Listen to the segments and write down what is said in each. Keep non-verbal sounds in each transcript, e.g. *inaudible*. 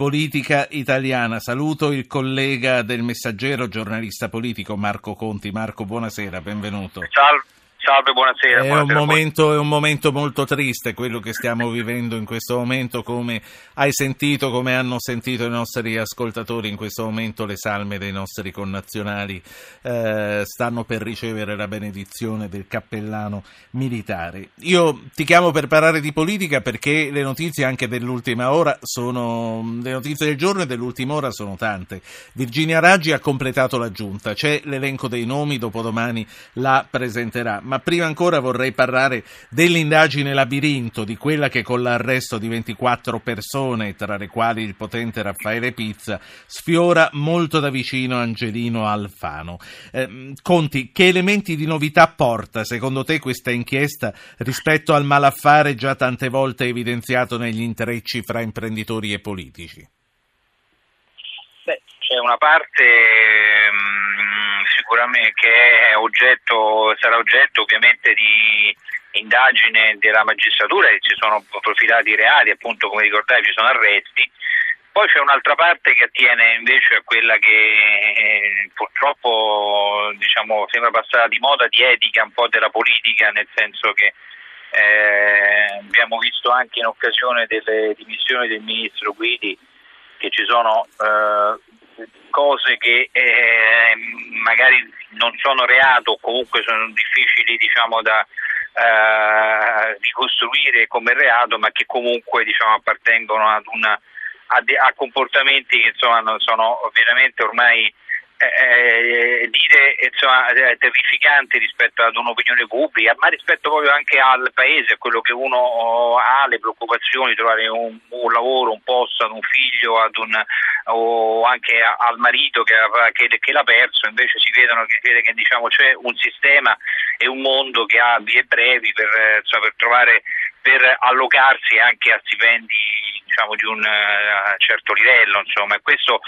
politica italiana. Saluto il collega del Messaggero, giornalista politico Marco Conti. Marco, buonasera, benvenuto. Salve. Salve, buonasera. È, buonasera un momento, è, un momento, molto triste quello che stiamo vivendo in questo momento, come hai sentito, come hanno sentito i nostri ascoltatori in questo momento le salme dei nostri connazionali eh, stanno per ricevere la benedizione del cappellano militare. Io ti chiamo per parlare di politica perché le notizie anche dell'ultima ora sono, le notizie del giorno e dell'ultima ora sono tante. Virginia Raggi ha completato la giunta, c'è l'elenco dei nomi, dopodomani la presenterà ma prima ancora vorrei parlare dell'indagine labirinto, di quella che con l'arresto di 24 persone, tra le quali il potente Raffaele Pizza, sfiora molto da vicino Angelino Alfano. Eh, Conti, che elementi di novità porta secondo te questa inchiesta rispetto al malaffare già tante volte evidenziato negli intrecci fra imprenditori e politici? Beh, c'è una parte sicuramente che oggetto, sarà oggetto ovviamente di indagine della magistratura e ci sono profilati reali, appunto come ricordavi ci sono arresti. Poi c'è un'altra parte che attiene invece a quella che eh, purtroppo diciamo, sembra passata di moda di etica un po' della politica, nel senso che eh, abbiamo visto anche in occasione delle dimissioni del ministro Guidi che ci sono eh, cose che eh, magari non sono reato o comunque sono difficili diciamo, da eh, ricostruire come reato, ma che comunque diciamo, appartengono una, a, de, a, comportamenti che insomma, sono veramente ormai eh, eh, dire insomma, eh, terrificanti rispetto ad un'opinione pubblica, ma rispetto proprio anche al paese, a quello che uno ha, le preoccupazioni, trovare un, un lavoro, un posto, ad un figlio, ad un, o anche al marito che, che, che, l'ha perso, invece si vedono che, vede che diciamo, c'è un sistema e un mondo che ha vie brevi per, insomma, per trovare per allocarsi anche a stipendi diciamo, di un uh, certo livello, insomma, questo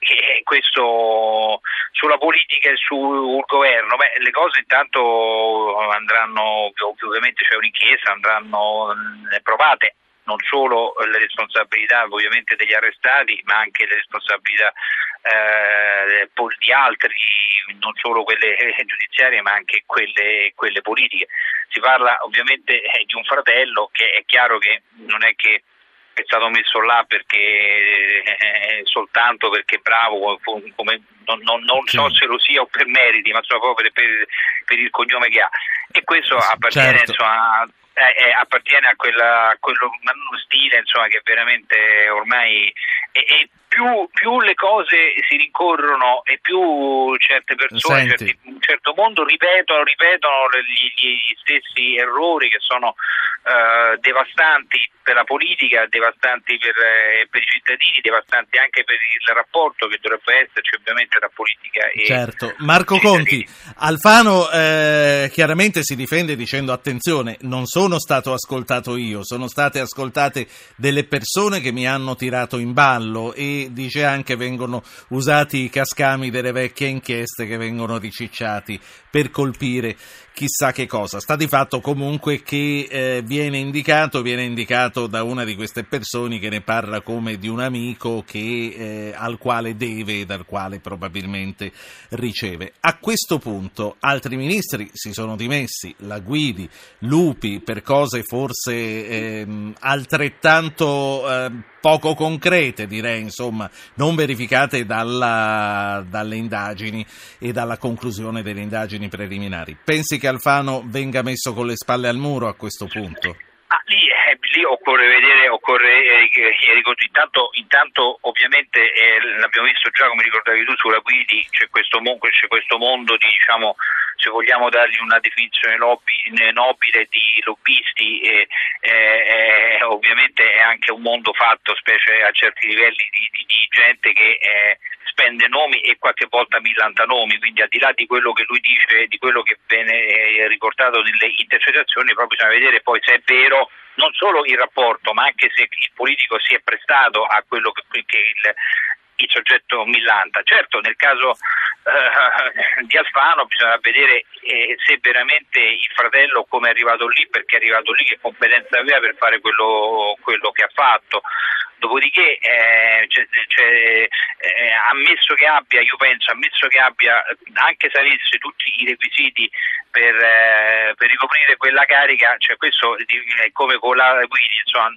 e questo sulla politica e sul governo, beh, le cose intanto andranno, ovviamente c'è un'inchiesta, andranno provate non solo le responsabilità ovviamente degli arrestati, ma anche le responsabilità eh, di altri, non solo quelle giudiziarie, ma anche quelle, quelle politiche. Si parla ovviamente di un fratello che è chiaro che non è che è stato messo là perché eh, soltanto perché bravo, come, non, non, non so se lo sia o per meriti, ma proprio per, per, per, il cognome che ha. E questo appartiene, certo. insomma, eh, eh, appartiene a, quella, a quello stile insomma, che veramente ormai è, è più, più, le cose si rincorrono e più certe persone, certi, un certo mondo ripetono, ripetono gli, gli stessi errori che sono eh, devastanti per la politica, devastanti per, eh, per, i cittadini, devastanti anche per il rapporto che dovrebbe esserci ovviamente tra politica e Certo, Marco Conti, Alfano eh, chiaramente si difende dicendo attenzione, non sono stato ascoltato io, sono state ascoltate delle persone che mi hanno tirato in ballo e dice anche vengono usati i cascami delle vecchie inchieste che vengono ricicciati per colpire chissà che cosa. Sta di fatto comunque che eh, viene indicato, viene indicato da una di queste persone che ne parla come di un amico che, eh, al quale deve e dal quale probabilmente riceve. A questo punto altri ministri si sono dimessi, la Guidi, Lupi, per cose forse eh, altrettanto eh, poco concrete, direi, insomma, non verificate dalla, dalle indagini e dalla conclusione delle indagini preliminari. Pensi che Alfano venga messo con le spalle al muro a questo punto? Ah, lì, eh, lì, occorre vedere, occorre eh, intanto, intanto, ovviamente eh, l'abbiamo visto già come ricordavi tu sulla Guidi, c'è questo, c'è questo mondo di diciamo, se vogliamo dargli una definizione nobile di lobbisti, eh, eh, ovviamente è anche un mondo fatto, specie a certi livelli, di, di, di gente che eh, spende nomi e qualche volta millanta nomi, quindi al di là di quello che lui dice, di quello che viene eh, riportato nelle intercettazioni, proprio bisogna vedere poi se è vero non solo il rapporto, ma anche se il politico si è prestato a quello che, che il il soggetto millanta. Certo, nel caso eh, di Alfano bisogna vedere eh, se veramente il fratello come è arrivato lì, perché è arrivato lì, che competenza aveva per fare quello, quello che ha fatto. Dopodiché, eh, c'è, eh, ammesso che abbia, io penso, ammesso che abbia, anche se avesse tutti i requisiti per, eh, per ricoprire quella carica, cioè questo è come con la Guidi, insomma,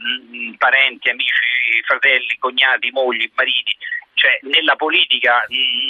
parenti, amici, fratelli, cognati, mogli, mariti, cioè, nella politica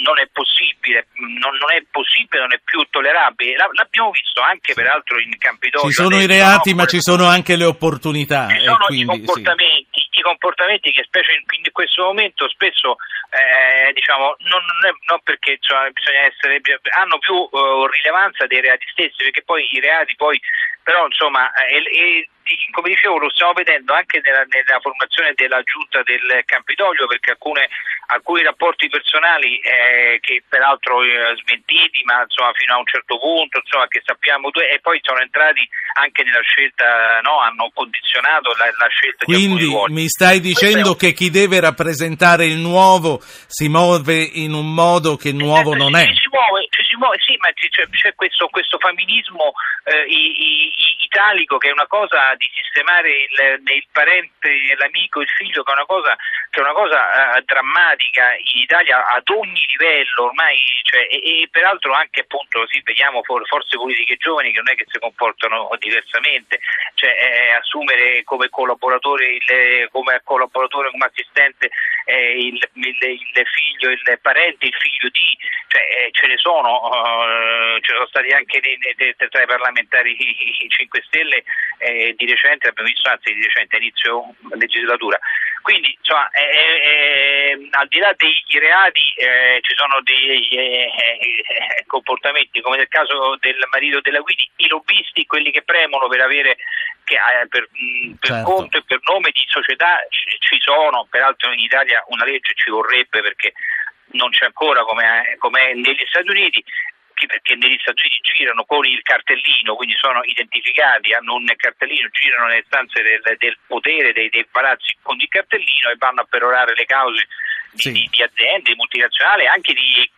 non è possibile, non, non, è possibile, non è più tollerabile. L'abbiamo visto anche peraltro in Campidoglio. Ci sono adesso, i reati, no? ma ci sono anche le opportunità. Ci sono quindi, i comportamenti, sì. i comportamenti che specie in, in questo momento spesso eh, diciamo, non, non, è, non perché cioè, bisogna essere, hanno più uh, rilevanza dei reati stessi, perché poi i reati poi però insomma eh, come dicevo lo stiamo vedendo anche nella, nella, formazione della giunta del Campidoglio perché alcune, alcuni rapporti personali eh, che peraltro eh, smentiti ma insomma fino a un certo punto insomma che sappiamo e poi sono entrati anche nella scelta no, hanno condizionato la, la scelta quindi mi stai dicendo che chi deve rappresentare il nuovo si muove in un modo che nuovo non è. si muove, si muove sì ma c'è, questo, questo femminismo eh, i, i, italico che è una cosa di sistemare il, il parente, l'amico, il figlio, che è una cosa, è una cosa uh, drammatica in Italia ad ogni livello ormai, cioè, e, e, peraltro anche appunto sì, vediamo for, forze politiche giovani che non è che si comportano diversamente, cioè eh, assumere come collaboratore, il, come collaboratore, come assistente eh, il, il, il, figlio, il parente, il figlio di, cioè, eh, ce ne sono, uh, ce ne sono stati anche nei, nei, tra i parlamentari 5 Stelle eh, di recente, abbiamo visto anzi di recente inizio legislatura. Quindi insomma, eh, eh, al di là dei reati eh, ci sono dei eh, eh, comportamenti come nel caso del marito della Guidi, i lobbisti, quelli che premono per avere che, per, mm, per certo. conto e per nome di società ci, ci sono, peraltro in Italia una legge ci vorrebbe perché non c'è ancora come è negli Stati Uniti perché negli Stati Uniti girano con il cartellino, quindi sono identificati, hanno un cartellino, girano nelle stanze del, del potere dei, dei, palazzi con il cartellino e vanno a perorare le cause di, sì. di aziende multinazionali, anche di,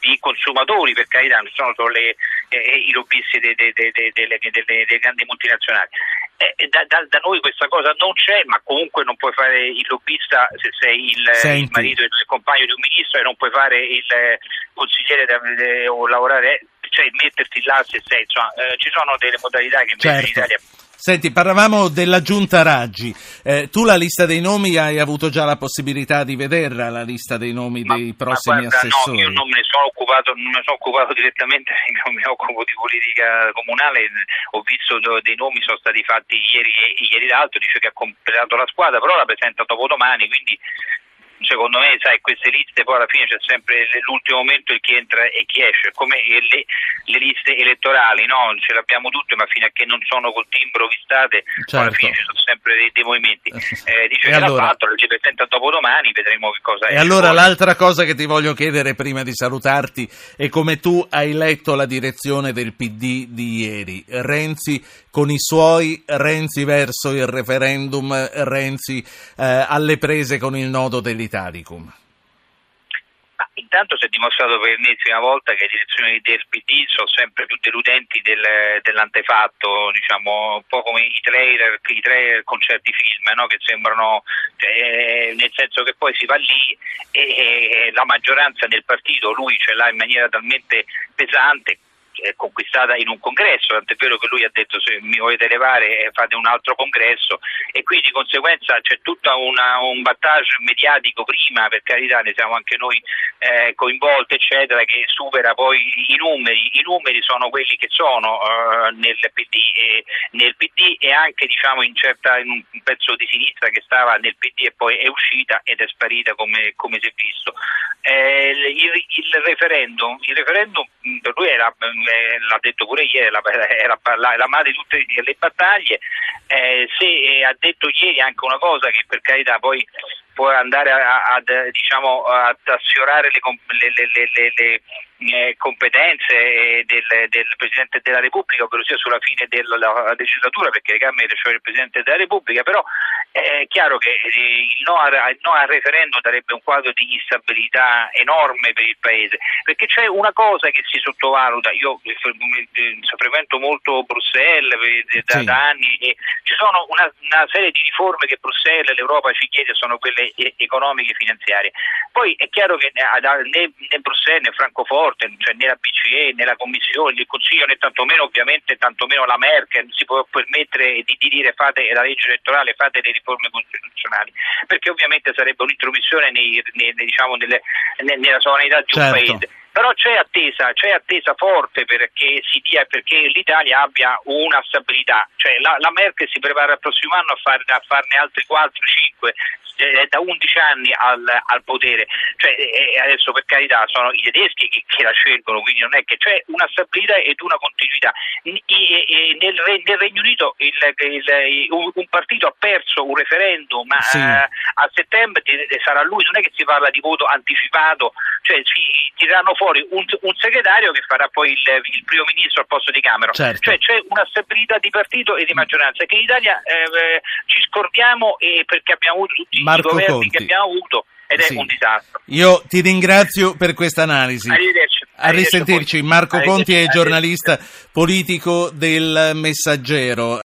di, consumatori, per carità, non sono solo le, eh, i lobbisti delle, grandi multinazionali. Eh, da, da, da, noi questa cosa non c'è, ma comunque non puoi fare il lobbista se sei il, il marito e il compagno di un ministro e non puoi fare il consigliere de, o lavorare, cioè metterti là se sei, insomma, eh, ci sono delle modalità che invece certo. in Italia Senti, parlavamo della giunta Raggi. Eh, tu la lista dei nomi hai avuto già la possibilità di vederla, la lista dei nomi ma, dei prossimi guarda, assessori? No, io non me ne sono occupato, non me sono occupato direttamente, *laughs* non mi occupo di politica comunale, ho visto dei nomi sono stati fatti ieri e ieri l'altro, dice che ha completato la squadra, però la presenta dopo domani, quindi secondo me, sai, queste liste poi alla fine c'è sempre l'ultimo momento il chi entra e chi esce, come le, le liste elettorali, no? Ce l'abbiamo tutte, ma fino a che non sono col timbro vistate, certo. alla fine ci sono sempre dei, dei movimenti. *laughs* Eh, dice che allora... l'ha fatto, lo ci presenta dopo domani, vedremo che cosa è. E allora poi. l'altra cosa che ti voglio chiedere prima di salutarti è come tu hai letto la direzione del PD di ieri. Renzi con i suoi, Renzi verso il referendum, Renzi eh, alle prese con il nodo dell'Italia. Italicum? intanto si è dimostrato per l'ennesima volta che le elezioni del PD sono sempre più deludenti del, dell'antefatto, diciamo, un po' come i trailer, i trailer con certi film, no? che sembrano, cioè, nel senso che poi si va lì e, e la maggioranza del partito lui ce l'ha in maniera talmente pesante conquistata in un congresso, tant'è vero che lui ha detto se mi volete levare fate un altro congresso e quindi di conseguenza c'è tutto un battage mediatico prima, per carità ne siamo anche noi eh, coinvolti eccetera, che supera poi i numeri, i numeri sono quelli che sono eh, nel, PD e, nel, PD e, anche diciamo in, certa, in, un pezzo di sinistra che stava nel PD e poi è uscita ed è sparita come, come si è visto. Eh, il, il, referendum, il referendum per lui era eh, l'ha detto pure ieri, la, la, la, la madre di tutte le battaglie, eh, se eh, ha detto ieri anche una cosa che per carità poi può andare a, a, diciamo, a sfiorare le, le, le, le eh, competenze del, del, Presidente della Repubblica, ovvero sia sulla fine della legislatura, perché le Camere cioè il Presidente della Repubblica, però è chiaro che eh, il no, il no al referendum darebbe un quadro di instabilità enorme per il Paese, perché c'è una cosa che si sottovaluta, io eh, frequento molto Bruxelles da, sì. da anni e ci sono una, una, serie di riforme che Bruxelles e l'Europa ci chiede, sono quelle economiche e finanziarie. Poi è chiaro che né, né Bruxelles né Francoforte, cioè né la BCE né la Commissione, né il Consiglio né tantomeno ovviamente tantomeno la Merkel si può permettere di, di dire fate la legge elettorale, fate le riforme costituzionali, perché ovviamente sarebbe un'intromissione nei, nei, diciamo, nelle, nella sovranità di un certo. paese però c'è attesa, c'è attesa forte perché, dia, perché, l'Italia abbia una stabilità, cioè la, la Merkel si prepara al prossimo anno a, far, a farne altri 4-5, è da 11 anni al, al potere, cioè, adesso per carità sono i tedeschi che, che, la scelgono, quindi non è che c'è una stabilità ed una continuità. Nel, nel Regno Unito il, il, un partito ha perso un referendum ma sì. a, a settembre sarà lui, non è che si parla di voto anticipato, cioè si tireranno fuori un, un segretario che farà poi il, il, primo ministro al posto di Cameron, certo. cioè c'è una stabilità di partito e di maggioranza che in Italia eh, ci scordiamo perché abbiamo avuto tutti Marco i governi Conti. che abbiamo avuto ed è Sì. un disastro. Io ti ringrazio per questa analisi. Arrivederci. A risentirci, Marco. Conti è giornalista politico del Messaggero.